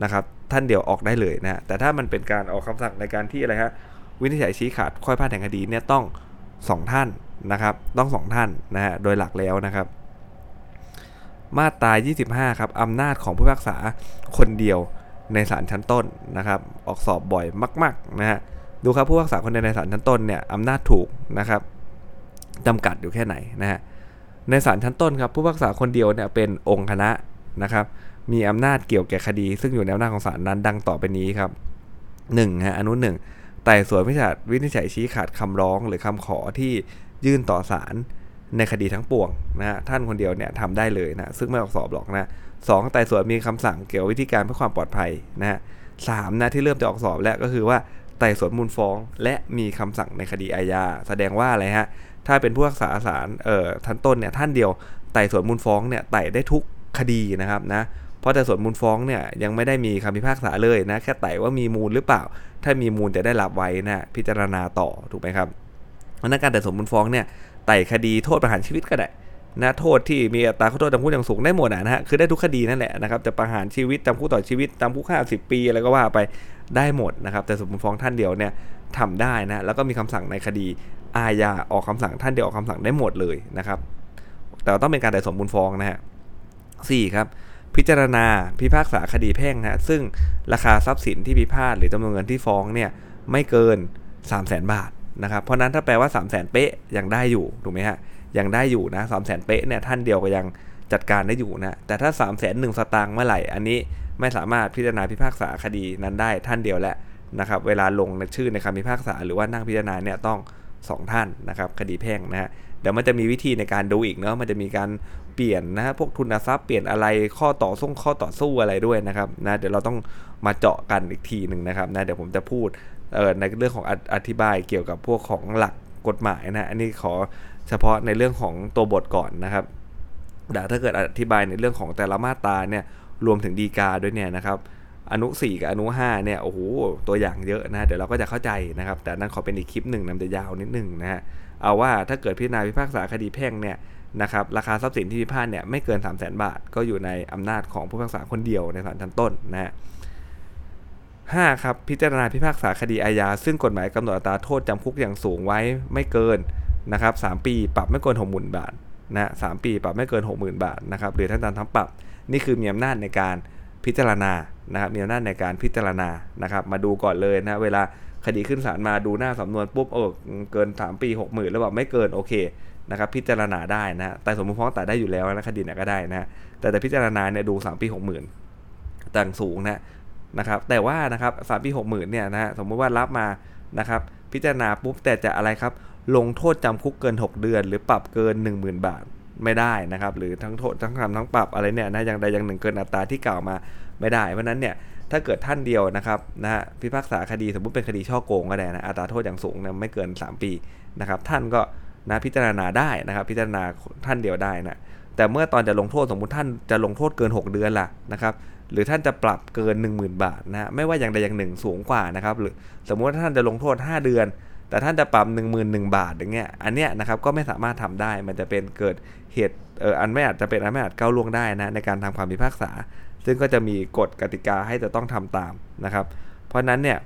Speaker 1: นะครับท่านเดียวออกได้เลยนะแต่ถ้ามันเป็นการออกคำสั่งในการที่อะไรฮะ วินิจฉัยชี้ขาดข้อพิพาทแห่งคดีเนี่ยต้อง 2 ท่านนะครับต้อง 2 ท่านนะฮะโดยหลักแล้วนะครับ มาตรา25ครับอำนาจของผู้พิพากษาคนเดียวในศาลชั้นต้นนะครับ ออกสอบบ่อยมากๆนะฮะดูครับผู้พิพากษาคนเดียวในศาลชั้นต้นเนี่ยอำนาจถูกนะครับจำกัดอยู่แค่ไหนนะฮะในศาลชั้นต้นครับผู้พิพากษาคนเดียวเนี่ยเป็นองค์คณะนะครับมีอำนาจเกี่ยวแก่คดี ซึ่งอยู่ในอำนาจของศาลนั้นดังต่อไปนี้ครับ1ฮะอนุหนึ่ง ไต่สวนวินิจฉัยวินิจฉัยชี้ขาดคำร้องหรือคำขอที่ยื่นต่อศาลในคดีทั้งปวงนะฮะท่านคนเดียวเนี่ยทำได้เลยนะซึ่งไม่ออกสอบหรอกนะสองไต่สวนมีคำสั่งเกี่ยววิธีการเพื่อความปลอดภัยนะฮะสามนะที่เริ่มจะออกสอบแล้วก็คือว่าไต่สวนมูลฟ้อง และมีคำสั่งในคดีอาญาแสดงว่าอะไรฮะถ้าเป็นผู้รักษาศาลเอ่อท่านต้นเนี่ยท่านเดียวไต่สวนมูลฟ้องเนี่ยไต่ได้ทุกคดีนะครับนะ เพราะแต่ส่วนมูลฟ้องเนี่ยยังไม่ได้มีคำพิพากษาเลยนะแค่ไต่ว่ามีมูลหรือเปล่า ถ้ามีมูลจะได้รับไว้นะพิจารณาต่อถูกไหมครับเพราะนั้นการแต่ส่วนมูลฟ้องเนี่ยไต่คดีโทษประหารชีวิตก็ได้นะโทษที่มีอัตราโทษจำคุกอย่างสูงได้หมดนะฮะคือได้ทุกคดีนั่นแหละนะครับจะประหารชีวิตจำคุกต่อชีวิตจำคุกห้าสิบปีอะไรก็ว่าไปได้หมดนะครับแต่ส่วนมูลฟ้องท่านเดียวเนี่ยทำได้นะแล้วก็มีคำสั่งในคดีอาญาออกคำสั่งท่านเดียวออกคำสั่งได้หมดเลยนะครับแต่ต้องเป็นการแต่สมมูลฟ้องนะฮะสี่ครับ พิจารณาพิพากษาคดีแพ่งนะซึ่งราคาทรัพย์สินที่พิพาทหรือจำนวนเงินที่ฟ้องเนี่ยไม่เกิน 3 0 0แสนบาทนะครับเพราะนั้นถ้าแปลว่า 3 0 0แสนเป๊ะยังได้อยู่ถูกไหมฮะยังได้อยู่นะสามแสนเป๊ะเนี่ยท่านเดียวก็ยังจัดการได้อยู่นะแต่ถ้า3ามแสนหนึ่งสตางค์เมื่อไหร่อันนี้ไม่สามารถพิจารณาพิพากษาคดีนั้นได้ท่านเดียวแหละนะครับเวลาลงในชื่อในคำพิพากษาหรือว่านั่งพิจารณาเนี่ยต้อง 2 ท่านนะครับคดีแพ่งนะฮะเดี๋ยวมันจะมีวิธีในการดูอีกเนาะมันจะมีการ เปลี่ยนนะฮะพวกทุนทรัพย์เปลี่ยนอะไรข้อต่อสู้ข้อต่อสู้อะไรด้วยนะครับนะเดี๋ยวเราต้องมาเจาะกันอีกทีหนึ่งนะครับนะเดี๋ยวผมจะพูดในเรื่องของอธิบายเกี่ยวกับพวกของหลักกฎหมายนะอันนี้ขอเฉพาะในเรื่องของตัวบทก่อนนะครับแต่ถ้าเกิดอธิบายในเรื่องของแต่ละมาตราเนี่ยรวมถึงดีกาด้วยเนี่ยนะครับอนุ 4 กับอนุ 5 เนี่ยโอ้โหตัวอย่างเยอะนะเดี๋ยวเราก็จะเข้าใจนะครับ แต่นั้นขอเป็นอีกคลิปหนึ่งนำจะยาวนิดหนึ่งนะฮะเอาว่าถ้าเกิดพิจารณาพิพากษาคดีแพ่งเนี่ย นะครับราคาทรัพย์สินที่พิพาทเนี่ยไม่เกิน 3 0 0 0 0 0บาท ก็อยู่ในอำนาจของผู้พิพากษาคนเดียวในศาลชั้นต้นนะฮะห้าครับพิจารณาพิพากษาคดีอาญาซึ่งกฎหมายกำหนดอัตราโทษจำคุกอย่างสูงไว้ไม่เกินนะครับสปีปรับไม่เกินหกหมื่นบาทนะสปีปรับไม่เกิน 60,000 บาทนะครับหรือทั้งจำทั้งปรับนี่คือมีอำนาจในการพิจารณานะครับมีอำนาจในการพิจารณานะครับมาดูก่อนเลยนะเวลาคดีขึ้นศาลมาดูหน้าสำนวนปุ๊บเออเกิน 3 ปี 6 0,000 แล้วบอกไม่เกินโอเค นะครับพิจารณาได้นะแต่สมมติฟ้องแต่ได้อยู่แล้วนะคดีไหนก็ได้นะแต่แต่พิจารณาเนี่ยดู 3 ปี 60,000ต่างสูงนะนะครับแต่ว่านะครับสามปี60,000เนี่ยนะสมมุติว่ารับมานะครับพิจารณาปุ๊บแต่จะอะไรครับลงโทษจำคุกเกิน 6 เดือน หรือปรับเกิน 10,000 บาทไม่ได้นะครับ หรือทั้งโทษทั้งทำทั้งปรับอะไรเนี่ยนะอย่างใดอย่างหนึ่งเกินอัตราที่กล่าวมาไม่ได้ เพราะนั้นเนี่ยถ้าเกิดท่านเดียวนะครับนะฮะพิพากษาคดีสมมุติเป็นคดีช่อโกงก็ได้นะอัตราโทษอย่างสูงนะไม่เกิน 3 ปีนะครับท่านก็ นะพิจารณาได้นะครับ พิจารณาท่านเดียวได้นะแต่เมื่อตอนจะลงโทษสมมุติท่านจะลงโทษเกิน 6 เดือนล่ะนะครับหรือท่านจะปรับเกิน 10,000 บาทนะไม่ว่าอย่างใดอย่างหนึ่งสูงกว่านะครับหรือสมมุติว่าท่านจะลงโทษ 5 เดือน แต่ท่านจะปรับ1 1 0 0 0 บาทอย่างเงี้ยอันเนี้ยนะครับก็ไม่สามารถทำได้มันจะเป็นเกิดเหตุเอออันไม่อาจจะเป็นอันไม่อาจก้าวล่วงได้นะในการทำความพิพากษา ซึ่งก็จะมีกฎกติกาให้จะต้องทำตามนะครับ เพราะนั้นเนี่ย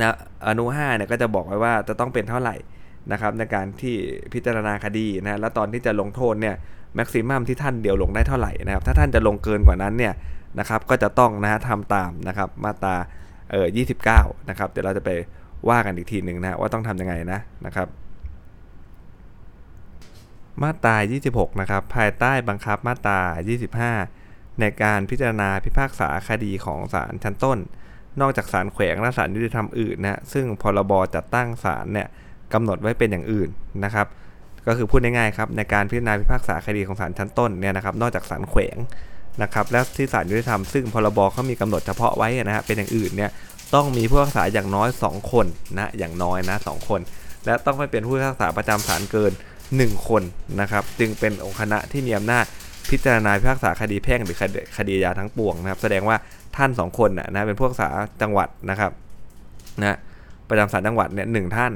Speaker 1: นะอนุ5เนี่ยก็จะบอกไว้ว่าจะต้องเป็นเท่าไหร่ นะครับในการที่พิจารณาคดีนะแล้วตอนที่จะลงโทษเนี่ยแม็กซิมัมที่ท่านเดียวลงได้เท่าไหร่นะครับถ้าท่านจะลงเกินกว่านั้นเนี่ยนะครับก็จะต้องนะฮะทำตามนะครับมาตราเอ่อ29 นะครับเดี๋ยวเราจะไปว่ากันอีกทีหนึ่งนะว่าต้องทำยังไงนะนะครับ มาตรา 26 นะครับภายใต้บังคับมาตรา 25 ในการพิจารณาพิพากษาคดีของศาลชั้นต้น นอกจากศาลแขวงและศาลยุติธรรมอื่นนะซึ่งพรบจัดตั้งศาลเนี่ย กำหนดไว้เป็นอย่างอื่นนะครับ ก็คือพูดง่ายๆครับในการพิจารณาพิพากษาคดีของศาลชั้นต้นเนี่ยนะครับ นอกจากศาลแขวงนะครับและที่ศาลยุติธรรมซึ่งพรบเขามีกำหนดเฉพาะไว้นะฮะเป็นอย่างอื่นเนี่ยต้องมีผู้พิพากษาอย่างน้อย 2 คนนะอย่างน้อยนะสคน และต้องไม่เป็นผู้พิพากษาประจำศาลเกิน 1 คนนะครับ จึงเป็นองค์คณะที่มีอำนาจพิจารณาพิพากษาคดีแพ่งหรือคดียาทั้งปวงนะครับ แสดงว่าท่าน 2 คนนะนะเป็นผู้พิพากษาจังหวัดนะครับนะประจำศาลจังหวัดเนี่ยหท่าน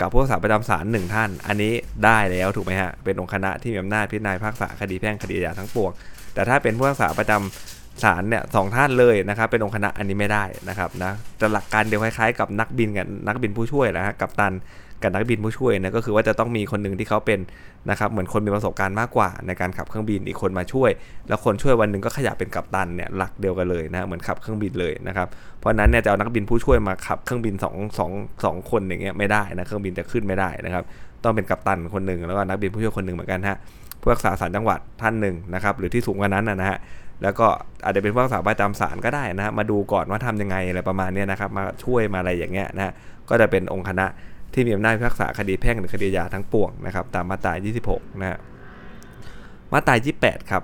Speaker 1: กับผู้สาประจำศาลหนึ่งท่าน อันนี้ได้แล้วถูกไหมฮะ เป็นองค์คณะที่มีอำนาจพิจารณาพิพากษาคดีแพ่งคดีอาทั้งปวง แต่ถ้าเป็นผู้พิพากษาประจำศาลเนี่ยสองท่านเลยนะครับ เป็นองค์คณะอันนี้ไม่ได้นะครับนะจะหลักการเดียวคล้ายๆ กับนักบินกับนักบินผู้ช่วยนะฮะกับตัน กับนักบินผู้ช่วยนะก็คือว่าจะต้องมีคนหนึ่งที่เขาเป็นนะครับเหมือนคนมีประสบการณ์มากกว่าในการขับเครื่องบินอีกคนมาช่วย แล้วคนช่วยวันหนึ่งก็ขยับเป็นกัปตันเนี่ยหลักเดียวกันเลยนะเหมือนขับเครื่องบินเลยนะครับเพราะนั้นเนี่ยจะเอานักบินผู้ช่วยมาขับเครื่องบิน2 2 2คนอย่างเงี้ยไม่ได้นะเครื่องบินจะขึ้นไม่ได้นะครับต้องเป็นกัปตันคนหนึ่งแล้วก็นักบินผู้ช่วยคนหนึ่งเหมือนกันฮะผู้รักษาสารจังหวัดท่านหนึ่งนะครับหรือที่สูงกว่านั้นนะฮะแล้วก็อาจจะเป็นผู้รักษาประจำศาลก็ได้นะมาดูก่อนว่าทำยังไงอะไรประมาณนี้นะครับมาช่วยมาอะไรอย่างเงี้ยนะก็จะเป็นองค์คณะ ที่มีอำนาจพิพากษาคดีแพ่งหรือคดียาทั้งปวงนะครับตามมาตรา 26 นะฮะมาตรา 28 ครับ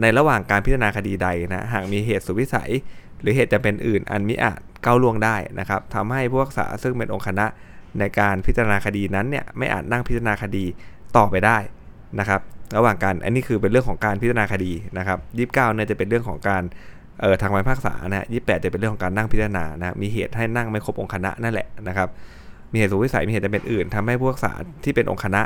Speaker 1: ในระหว่างการพิจารณาคดีใดนะหากมีเหตุสุวิสัย หรือเหตุจำเป็นอื่นอันมิอาจก้าวล่วงได้นะครับทำให้ผู้พิพากษาซึ่งเป็นองค์คณะในการพิจารณาคดีนั้นเนี่ยไม่อาจนั่งพิจารณาคดีต่อไปได้นะครับระหว่างการอันนี้คือเป็นเรื่องของการพิจารณาคดีนะครับ29เนี่ยจะเป็นเรื่องของการเอ่อทางพิพากษานะฮะยี่แจะเป็นเรื่องของการนั่งพิจารณานะมีเหตุให้นั่งไม่ครบองค์คณะนั่นแหละนะครับ มีเหตุสุวิสัยมีเหตุจำเป็นอื่นทำให้ผู้พิพากษาที่เป็นองค์คณะ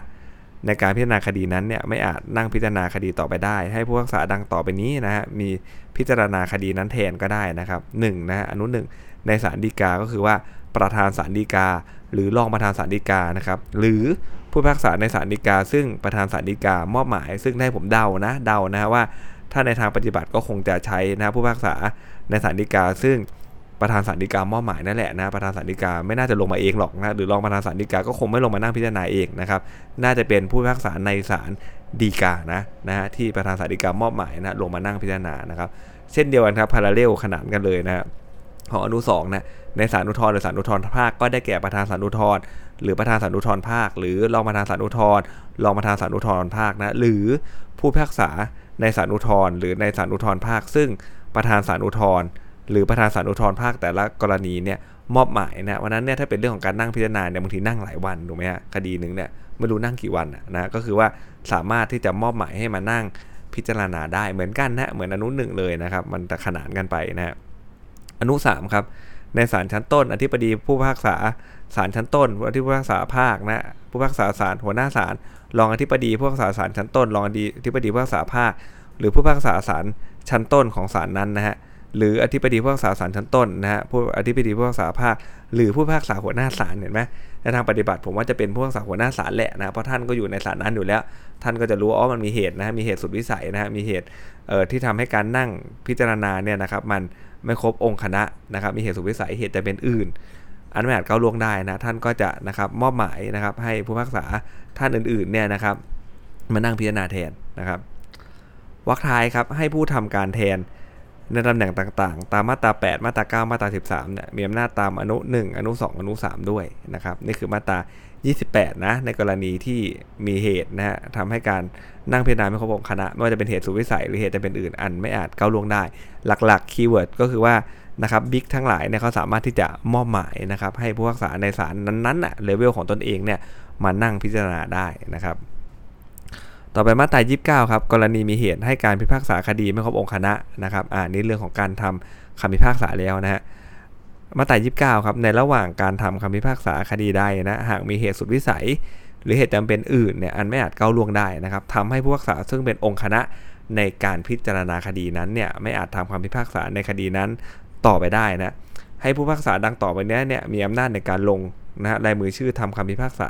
Speaker 1: ในการพิจารณาคดีนั้นเนี่ยไม่อาจนั่งพิจารณาคดีต่อไปได้ ให้ผู้พิพากษาดังต่อไปนี้นะฮะมีพิจารณาคดีนั้นแทนก็ได้นะครับหนึ่งนะฮะอนุหนึ่งในศาลฎีกาก็คือว่าประธานศาลฎีกา หรือรองประธานศาลฎีกานะครับหรือผู้พิพากษาในศาลฎีกา ซึ่งประธานศาลฎีกามอบหมาย ซึ่งได้ผมเดานะเดานะว่าถ้าในทางปฏิบัติก็คงจะใช้นะผู้พิพากษาในศาลฎีกา ซึ่ง ประธานศาลฎีกามอบหมายนั่นแหละนะประธานศาลฎีกาไม่น่าจะลงมาเองหรอกนะหรือรองประธานศาลฎีกาก็คงไม่ลงมานั่งพิจารณาเองนะครับน่าจะเป็นผู้พิพากษาในศาลฎีกานะนะฮะที่ประธานศาลฎีกามอบหมายนะลงมานั่งพิจารณานะครับเช่นเดียวกันครับพาราเรลขนานกันเลยนะของอนุสองนะในศาลอุทธรหรือศาลอุทธรภาคก็ได้แก่ประธานศาลอุทธรหรือประธานศาลอุทธรภาค หรือรองประธานศาลอุทธรรองประธานศาลอุทธรภาคนะหรือผู้พิพากษาในศาลอุทธรหรือในศาลอุทธรภาค ซึ่งประธานศาลอุทธร หรือประธานศาลอุทธรภาคแต่ละกรณีเนี่ยมอบหมายนะวันนั้นเนี่ยถ้าเป็นเรื่องของการนั่งพิจารณาเนี่ยบางทีนั่งหลายวันถูกไหมฮะคดีหนึ่งเนี่ยไม่รู้นั่งกี่วันนะก็คือว่าสามารถที่จะมอบหมายให้มานั่งพิจารณาได้เหมือนกันนะเหมือนอนุหนึ่งเลยนะครับมันจะขนานกันไปนะอนุ3ครับในศาลชั้นต้น อธิบดีผู้พิพากษาศาลชั้นต้นอธิผู้พิพากษาภาคนะผู้พิพากษาศาลหัวหน้าศาลรองอธิบดีผู้พิพากษาศาลชั้นต้นรองอธิบดีผู้พิพากษาภาค หรือผู้พิพากษาศาลชั้นต้นของศาลนั้นนะฮะ หรืออธิบดีผู้พิพากษาศาลชั้นต้นนะฮะผู้อธิบดีผู้พิพากษาภาคหรือผู้พิพากษาหัวหน้าศาลเห็นไหมในทางปฏิบัติผมว่าจะเป็นผู้พิพากษาหัวหน้าศาลแหละนะเพราะท่านก็อยู่ในศาลนั้นอยู่แล้ว ท่านก็จะรู้อ๋อมันมีเหตุนะฮะมีเหตุสุดวิสัยนะฮะมีเหตุเอ่อที่ทำให้การนั่งพิจารณาเนี่ยนะครับมันไม่ครบองค์คณะนะครับมีเหตุสุดวิสัยเหตุจะเป็นอื่น อันไม่อาจก้าวล่วงได้นะท่านก็จะนะครับมอบหมายนะครับให้ผู้พิพากษาท่านอื่นๆเนี่ยนะครับมานั่งพิจารณาแทนนะครับวรรคท้ายครับให้ผู้ทำการแทน ในตำแหน่งต่างๆ ตามมาตรา 8 มาตรา 9 มาตรา 13เนี่ยมีอำนาจตามอนุ 1 อนุ 2 อนุ 3 ด้วยนะครับนี่คือมาตรา 28 นะในกรณีที่มีเหตุนะฮะทำให้การนั่งพิจารณาไม่ครบองค์คณะไม่ว่าจะเป็นเหตุสุดวิสัยหรือเหตุจะเป็นอื่นอันไม่อาจก้าวล่วงได้ หลักๆ keyword ก็คือว่านะครับบิ๊กทั้งหลายเนี่ยเขาสามารถที่จะมอบหมายนะครับให้ผู้พิพากษาในศาลนั้นๆน่ะเลเวลของตนเองเนี่ยมานั่งพิจารณาได้นะครับ ต่อไปมาตรา29 ครับ กรณีมีเหตุให้การพิพากษาคดีไม่ครบองค์คณะนะครับอ่านี่เรื่องของการทำคำพิพากษาแล้วนะฮะมาตรา29 ครับ ในระหว่างการทำคำพิพากษาคดีใดนะหากมีเหตุสุดวิสัย หรือเหตุจำเป็นอื่นเนี่ยอันไม่อาจก้าวล่วงได้นะครับทำให้ผู้พิพากษาซึ่งเป็นองค์คณะในการพิจารณาคดีนั้นเนี่ยไม่อาจทำคำพิพากษาในคดีนั้นต่อไปได้นะให้ผู้พิพากษาดังต่อไปนี้เนี่ยมีอำนาจในการลงนะฮะลายมือชื่อทำคำพิพากษา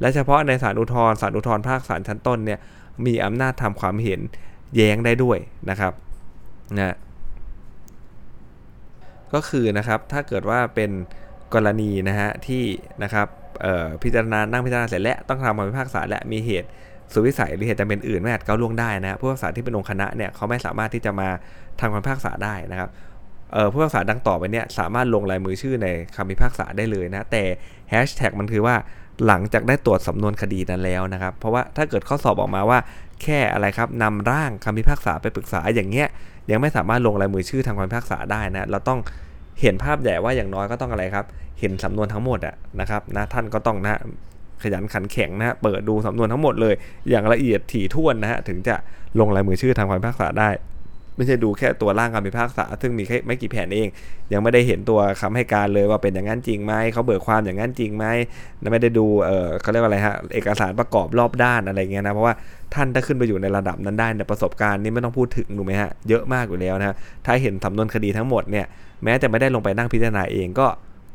Speaker 1: และเฉพาะในศาลอุทธรศาลอุทธรภาคศาลชั้นต้นเนี่ยมีอำนาจทำความเห็นแย้งได้ด้วยนะครับนะก็คือนะครับถ้าเกิดว่าเป็นกรณีนะฮะที่นะครับพิจารณานั่งพิจารณาเสร็จแล้วต้องทำคำพิพากษาและมีเหตุสุวิสัยหรือเหตุจำเป็นอื่นไม่อาจก้าวล่วงได้นะผู้พิพากษาที่เป็นองค์คณะเนี่ยเขาไม่สามารถที่จะมาทำคำพิพากษาได้นะครับผู้พิพากษาดังต่อไปเนี่ยสามารถลงลายมือชื่อในคำพิพากษาได้เลยนะแต่แฮชแท็กมันคือว่า หลังจากได้ตรวจสำนวนคดีนั้นแล้วนะครับ เพราะว่าถ้าเกิดข้อสอบออกมาว่า แค่อะไรครับนำร่างคำพิพากษาไปปรึกษาอย่างเงี้ยยังไม่สามารถลงลายมือชื่อทางคำพิพากษาได้นะเราต้องเห็นภาพใหญ่ว่าอย่างน้อยก็ต้องอะไรครับ เห็นสำนวนทั้งหมดอะนะครับนะท่านก็ต้องนะขยันขันแข็งนะเปิดดูสำนวนทั้งหมดเลย อย่างละเอียดถี่ถ้วนนะฮะถึงจะลงลายมือชื่อทางคำพิพากษาได้ ไม่ใช่ดูแค่ตัวร่างคำพิพากษา ซึ่งมีแค่ไม่กี่แผ่นเอง ยังไม่ได้เห็นตัวคำให้การเลยว่าเป็นอย่างนั้นจริงไหมเขาเบิกความอย่างนั้นจริงไหมไม่ได้ดูเออเขาเรียกว่าอะไรฮะเอกสารประกอบรอบด้านอะไรเงี้ยนะเพราะว่าท่านถ้าขึ้นไปอยู่ในระดับนั้นได้ในประสบการณ์นี้ไม่ต้องพูดถึงถูกไหมฮะเยอะมากอยู่แล้วนะถ้าเห็นสำนวนคดีทั้งหมดเนี่ยแม้จะไม่ได้ลงไปนั่งพิจารณาเองก็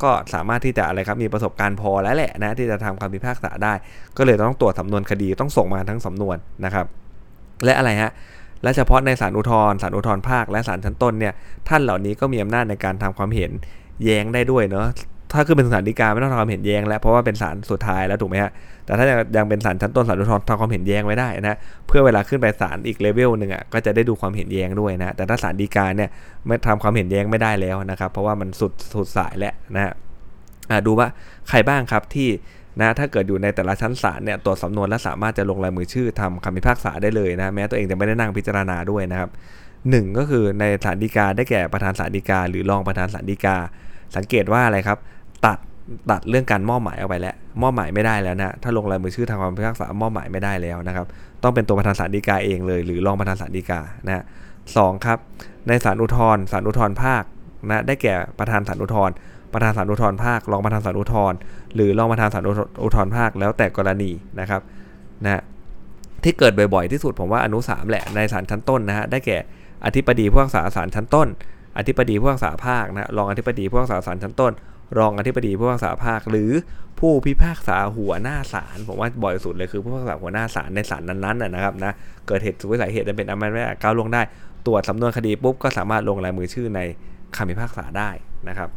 Speaker 1: ก็สามารถที่จะอะไรครับมีประสบการณ์พอแล้วแหละนะที่จะทำคำพิพากษาได้ ก็เลยต้องตรวจสานวนคดีต้องส่งมาทั้งสำนวนนะครับ และอะไรฮะ และเฉพาะในศาลอุทธรณ์ศาลอุทธรณ์ภาคและศาลชั้นต้นเนี่ยท่านเหล่านี้ก็มีอำนาจในการทำความเห็นแย้งได้ด้วยเนาะถ้าขึ้นเป็นศาลฎีกาไม่ต้องทำความเห็นแย้งแล้วเพราะว่าเป็นศาลสุดท้ายแล้วถูกไหมฮะแต่ถ้ายังเป็นศาลชั้นต้นศาลอุทธรณ์ทำความเห็นแย้งไว้ได้นะเพื่อเวลาขึ้นไปศาลอีกเลเวลหนึ่งอะก็จะได้ดูความเห็นแย้งด้วยนะแต่ถ้าศาลฎีกาเนี่ยไม่ทำความเห็นแย้งไม่ได้แล้วนะครับเพราะว่ามันสุดสุดสายแล้วนะฮะดูว่าใครบ้างครับที่ นะถ้าเกิดอยู่ในแต่ละชั้นศาลเนี่ยตรวจสำนวนและสามารถจะลงลายมือชื่อทำคำพิพากษาได้เลยนะแม้ตัวเองจะไม่ได้นั่งพิจารณาด้วยนะครับหนึ่งก็คือในศาลฎีกาได้แก่ประธานศาลฎีกา หรือรองประธานศาลฎีกา สังเกตว่าอะไรครับ ตัดตัดเรื่องการมอบหมายออกไปแล้วมอบหมายไม่ได้แล้วนะถ้าลงลายมือชื่อทางความพิพากษามอบหมายไม่ได้แล้วนะครับ ต้องเป็นตัวประธานศาลฎีกาเองเลย หรือรองประธานศาลฎีกานะสองครับในศาลอุทธรณ์ศาลอุทธรณ์ภาคนะได้แก่ประธานศาลอุทธรณ์ ประธานศาลอุทธรภาครองประธานศาลอุทธรหรือรองประธานศาลอุทธรภาคแล้วแต่กรณีนะครับนะที่เกิดบ่อยๆที่สุดผมว่าอนุ3แหละในศาลชั้นต้นนะฮะได้แก่อธิบดีผู้พิพากษาศาลชั้นต้น อธิบดีผู้พิพากษาภาคนะรองอธิบดีผู้พิพากษาศาลชั้นต้น รองอธิบดีผู้พิพากษาภาค หรือผู้พิพากษาหัวหน้าศาลผมว่าบ่อยสุดเลยคือผู้พิพากษาหัวหน้าศาลในศาลนั้นๆนะครับนะเกิดเหตุสุวิสัยเหตุจะเป็นอำนาจไม่ก้าวลงได้ ตรวจสำนวนคดีปุ๊บก็สามารถลงลายมือชื่อในคำพิพากษาได้นะครับ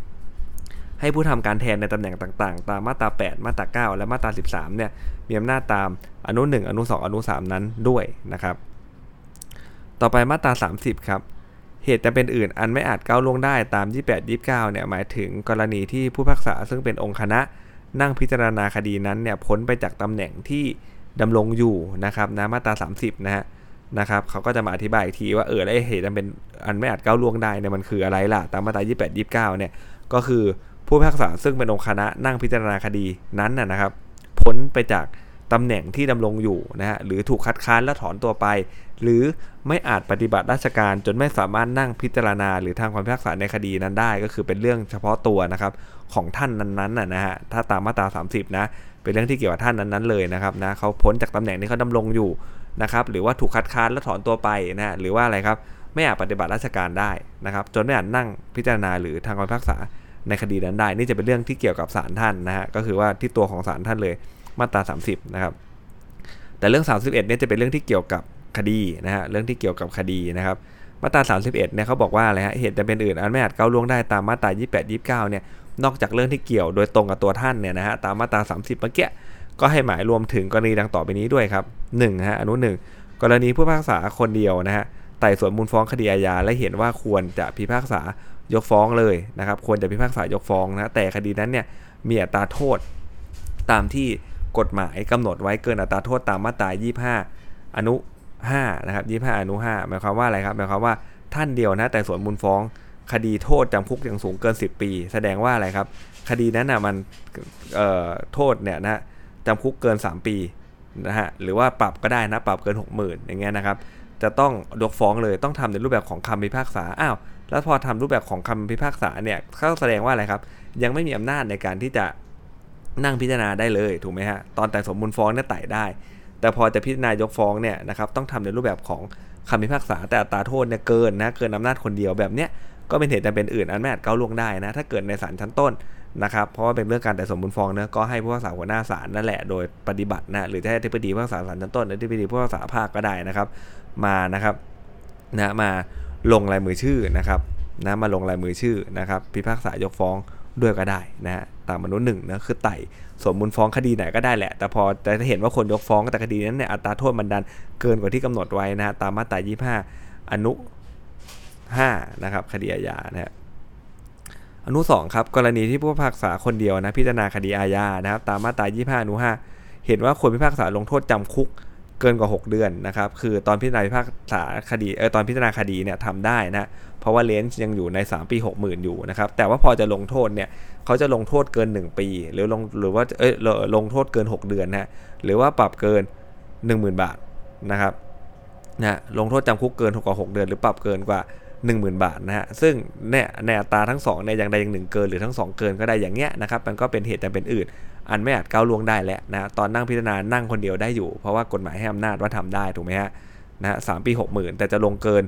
Speaker 1: ให้ผู้ทำการแทนในตำแหน่งต่างๆ ตามมาตรา 8 มาตรา 9 และมาตรา 13 เนี่ย มีอำนาจตามอนุ 1 อนุ 2 อนุ 3 นั้นด้วยนะครับ ต่อไปมาตรา 30 ครับ เหตุจะเป็นอื่นอันไม่อาจก้าวล่วงได้ตาม 28 29 เนี่ย หมายถึงกรณีที่ผู้พักษาซึ่งเป็นองค์คณะนั่งพิจารณาคดีนั้นเนี่ยพ้นไปจากตำแหน่งที่ดำรงอยู่นะครับนะมาตรา 30 นะฮะนะครับเขาก็จะมาอธิบายอีกทีว่าเออแล้วเหตุจำเป็นอันไม่อาจก้าวล่วงได้เนี่ยมันคืออะไรล่ะ ตามมาตรา 28 29 เนี่ยก็คือ ผู้พิพากษาซึ่งเป็นองค์คณะนั่งพิจารณาคดีนั้นนะครับ พ้นไปจากตำแหน่งที่ดำรงอยู่นะฮะหรือถูกคัดค้านและถอนตัวไป หรือไม่อาจปฏิบัติราชการจนไม่สามารถนั่งพิจารณา หรือทางความพิพากษาในคดีนั้นได้ ก็คือเป็นเรื่องเฉพาะตัวนะครับของท่านนั้นๆนะฮะถ้าตามมาตรา 30 นะเป็นเรื่องที่เกี่ยวกับท่านนั้นๆเลยนะครับนะเขาพ้นจากตำแหน่งที่เขาดำรงอยู่นะครับหรือว่าถูกคัดค้านและถอนตัวไปนะหรือว่าอะไรครับไม่อาจปฏิบัติราชการได้นะครับ จนไม่อาจนั่งพิจารณาหรือทางความพิพากษา ในคดีนั้นได้ นี่จะเป็นเรื่องที่เกี่ยวกับศาลท่านนะฮะก็คือว่าที่ตัวของศาลท่านเลยมาตรา 30 นะครับ แต่เรื่อง 31เนี่ยจะเป็นเรื่องที่เกี่ยวกับคดีนะฮะเรื่องที่เกี่ยวกับคดีนะครับ มาตรา 31เนี่ยเขาบอกว่าอะไรฮะเหตุจะเป็นอื่นอันไม่อาจก้าวล่วงได้ตามมาตรา 28 29 เนี่ยนอกจากเรื่องที่เกี่ยวโดยตรงกับตัวท่านเนี่ยนะฮะตามมาตรา 30 เมื่อกี้ก็ให้หมายรวมถึงกรณีดังต่อไปนี้ด้วยครับ1ฮะอนุ1กรณีผู้พิพากษาคนเดียวนะฮะไต่สวนมูลฟ้องคดีอาญาและเห็นว่าควรจะพิพากษา ยกฟ้องเลยนะครับ ควรจะพิพากษายกฟ้องนะแต่คดีนั้นเนี่ยมีอัตราโทษตามที่กฎหมายกำหนดไว้เกินอัตราโทษตามมาตรา 25 อนุ 5 นะครับ 25 อนุ 5 หมายความว่าอะไรครับหมายความว่าท่านเดียวนะแต่ส่วนมูลฟ้อง คดีโทษจำคุกอย่างสูงเกิน 10 ปี แสดงว่าอะไรครับ คดีนั้นนะมันโทษเนี่ยนะจำคุกเกิน 3 ปีนะฮะหรือว่าปรับก็ได้นะปรับเกิน 60,000 อย่างเงี้ยนะครับ จะต้องยกฟ้องเลยต้องทำในรูปแบบของคำพิพากษาอ้าว แล้วพอทำรูปแบบของคำพิพากษาเนี่ยเขาแสดงว่าอะไรครับ ยังไม่มีอำนาจในการที่จะนั่งพิจารณาได้เลยถูกไหมฮะตอนแต่สมมูลฟ้องเนี่ยไต่ได้ แต่พอจะพิจารณายกฟ้องเนี่ยนะครับต้องทำในรูปแบบของคำพิพากษาแต่อัตราโทษเนี่ยเกินนะเกินอำนาจคนเดียวแบบเนี้ยก็เป็นเหตุจำเป็นอื่นอันไม่อาจก้าวล่วงได้นะถ้าเกิดในศาลชั้นต้นนะครับเพราะว่าเป็นเรื่องการแต่สมมูลฟ้องเนะก็ให้ผู้พิพากษาหัวหน้าศาลนั่นแหละโดยปฏิบัตินะหรือจะให้ที่ปดีผู้พิพากษาศาลชั้นต้นหรือที่ปดีผู้พิพากษาภาคก็ได้นะครับมานะครับนะมา ลงลายมือชื่อนะครับนะมาลงลายมือชื่อนะครับพิพากษายกฟ้องด้วยก็ได้นะฮะตามมนุษย์หนึ่งนะคือไต่สมมูลฟ้องคดีไหนก็ได้แหละ แต่พอแต่ถ้าเห็นว่าคนยกฟ้องแต่คดีนั้นเนี่ยอัตราโทษมันดันเกินกว่าที่กำหนดไว้นะตามมาตรา 25 อนุ 5 นะครับ คดีอาญานะฮะอนุ 2 ครับ กรณีที่ผู้พิพากษาคนเดียวนะพิจารณาคดีอาญานะครับ ตามมาตรา 25 อนุ 5 เห็นว่าคนพิพากษาลงโทษจำคุก กินกว่า 6 เดือนนะครับ คือตอนพิจารณาพิพากษาคดีเออตอนพิจารณาคดีเนี่ยทำได้นะ เพราะว่าเลนส์ยังอยู่ใน 3 ปี 60,000 อยู่นะครับ แต่ว่าพอจะลงโทษเนี่ยเขาจะลงโทษเกิน 1 ปี หรือลงหรือว่าเอ้ยลงโทษเกิน 6 เดือนนะหรือว่าปรับเกิน 10,000 บาทนะครับนะลงโทษจำคุกเกินกว่า 6 เดือน หรือปรับเกินกว่า 10,000 บาทนะฮะซึ่งเนี่ยในอัตราทั้ง2เนี่ยอย่างใดอย่างหนึ่งเกินหรือทั้ง 2 เกินก็ได้อย่างเงี้ยนะครับมันก็เป็นเหตุจำเป็นอื่น อันไม่อาจก้าวล่วงได้แล้วนะตอนนั่งพิจารณานั่งคนเดียวได้อยู่ เพราะว่ากฎหมายให้อำนาจว่าทำได้ถูกไหมฮะนะฮะสามปี60,000แต่จะลงเกิน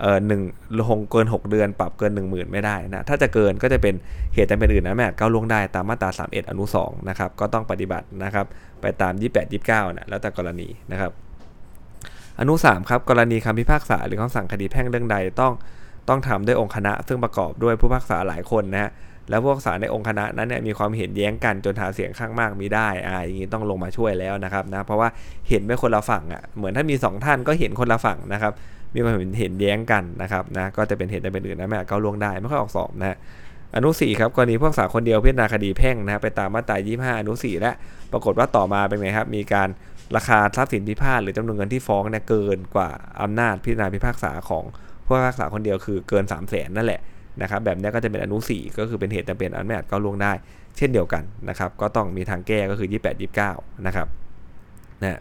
Speaker 1: เอ่อหนึ่งลงเกิน 6 เดือน ปรับเกิน 1 0,000 ไม่ได้นะถ้าจะเกินก็จะเป็นเหตุจำเป็นอื่นนะไม่อาจก้าวล่วงได้ตามมาตรา 31 อนุ2นะครับก็ต้องปฏิบัตินะครับไปตาม 28 29นะแล้วแต่กรณีนะครับอนุ3ครับกรณีคำพิพากษาหรือคำสั่งคดีแพ่งเรื่องใดต้องต้องทำด้วยองค์คณะ ซึ่งประกอบด้วยผู้พิพากษาหลายคนนะฮะ แล้วพิพากษาในองค์คณะนั้นเนี่ยมีความเห็นแย้งกันจนหาเสียงข้างมากมีได้อ่าอย่างนี้ต้องลงมาช่วยแล้วนะครับนะเพราะว่าเห็นไม่คนละฝั่งอะเหมือนถ้ามี 2 ท่านก็เห็นคนละฝั่งนะครับมีความเห็นเห็นแย้งกันนะครับนะก็จะเป็นเหตุจะเป็นอื่นนะไม่อาจก้าวล่วงได้ไม่ค่อยออกสอบนะอนุ4ครับกรณีพิพากษาคนเดียวพิจารณาคดีแพ่งนะไปตามมาตรา25 อนุ 4 และปรากฏว่าต่อมาเป็นไงครับมีการราคาทรัพย์สินพิพาทหรือจำนวนเงินที่ฟ้องเนี่ยเกินกว่าอำนาจพิจารณาพิพากษาของผู้พิพากษาคนเดียวคือเกิน 3 0 0แสนนั่นแหละ นะครับแบบนี้ก็จะเป็นอนุ 4 ก็คือเป็นเหตุจำเป็นอันไม่อาจก้าวล่วงได้ เช่นเดียวกันนะครับก็ต้องมีทางแก้ก็คือ 28 29 นะครับนะ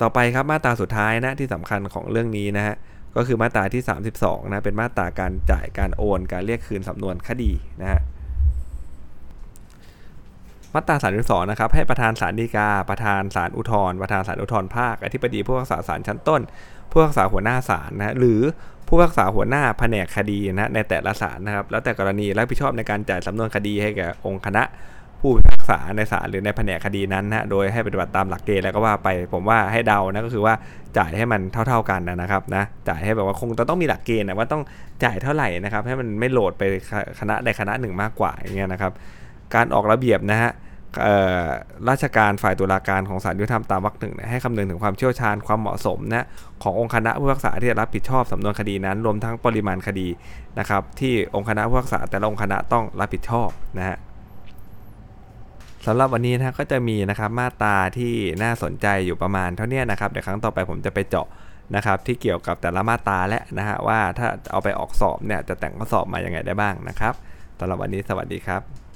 Speaker 1: ต่อไปครับมาตราสุดท้ายนะที่สำคัญของเรื่องนี้นะฮะก็คือมาตราที่ 32นะเป็นมาตราการจ่ายการโอน การเรียกคืนสำนวนคดีนะฮะมาตรา32นะครับให้ประธานศาลฎีกา ประธานศาลอุทธรณ์ประธานศาลอุทธรณ์ภาคอธิบดีผู้พิพากษาศาลชั้นต้น ผู้พิพากษาหัวหน้าศาลนะหรือผู้พิพากษาหัวหน้าแผนกคดีนะในแต่ละศาลนะครับ แล้วแต่กรณีรับผิดชอบในการจ่ายสำนวนคดีให้แก่องค์คณะ ผู้พิพากษาในศาลหรือในแผนกคดีนั้นนะโดยให้ปฏิบัติตามหลักเกณฑ์แล้วก็ว่าไปผมว่าให้เดานะก็คือว่าจ่ายให้มันเท่า ๆกันนะครับนะจ่ายให้แบบว่าคงจะต้องมีหลักเกณฑ์นะว่าต้องจ่ายเท่าไหร่นะครับ ให้มันไม่โหลดไปคณะใดคณะหนึ่งมากกว่าอย่างเงี้ยนะครับ การออกระเบียบนะฮะ ราชการฝ่ายตุลาการของศาลยุติธรรมตามวรรคหนึ่งให้คำนึงถึงความเชี่ยวชาญความเหมาะสมนะขององค์คณะผู้พิพากษาที่จะรับผิดชอบสำนวนคดีนั้น รวมทั้งปริมาณคดีนะครับ ที่องค์คณะผู้พิพากษาแต่ละองค์คณะต้องรับผิดชอบนะฮะสำหรับวันนี้นะก็จะมีนะครับมาตราที่น่าสนใจอยู่ประมาณเท่านี้นะครับเดี๋ยวครั้งต่อไปผมจะไปเจาะนะครับที่เกี่ยวกับแต่ละมาตราและนะฮะว่าถ้าเอาไปออกสอบเนี่ยจะแต่งข้อสอบมาอยังไงได้บ้างนะครับสำหรับวันนี้สวัสดีครับ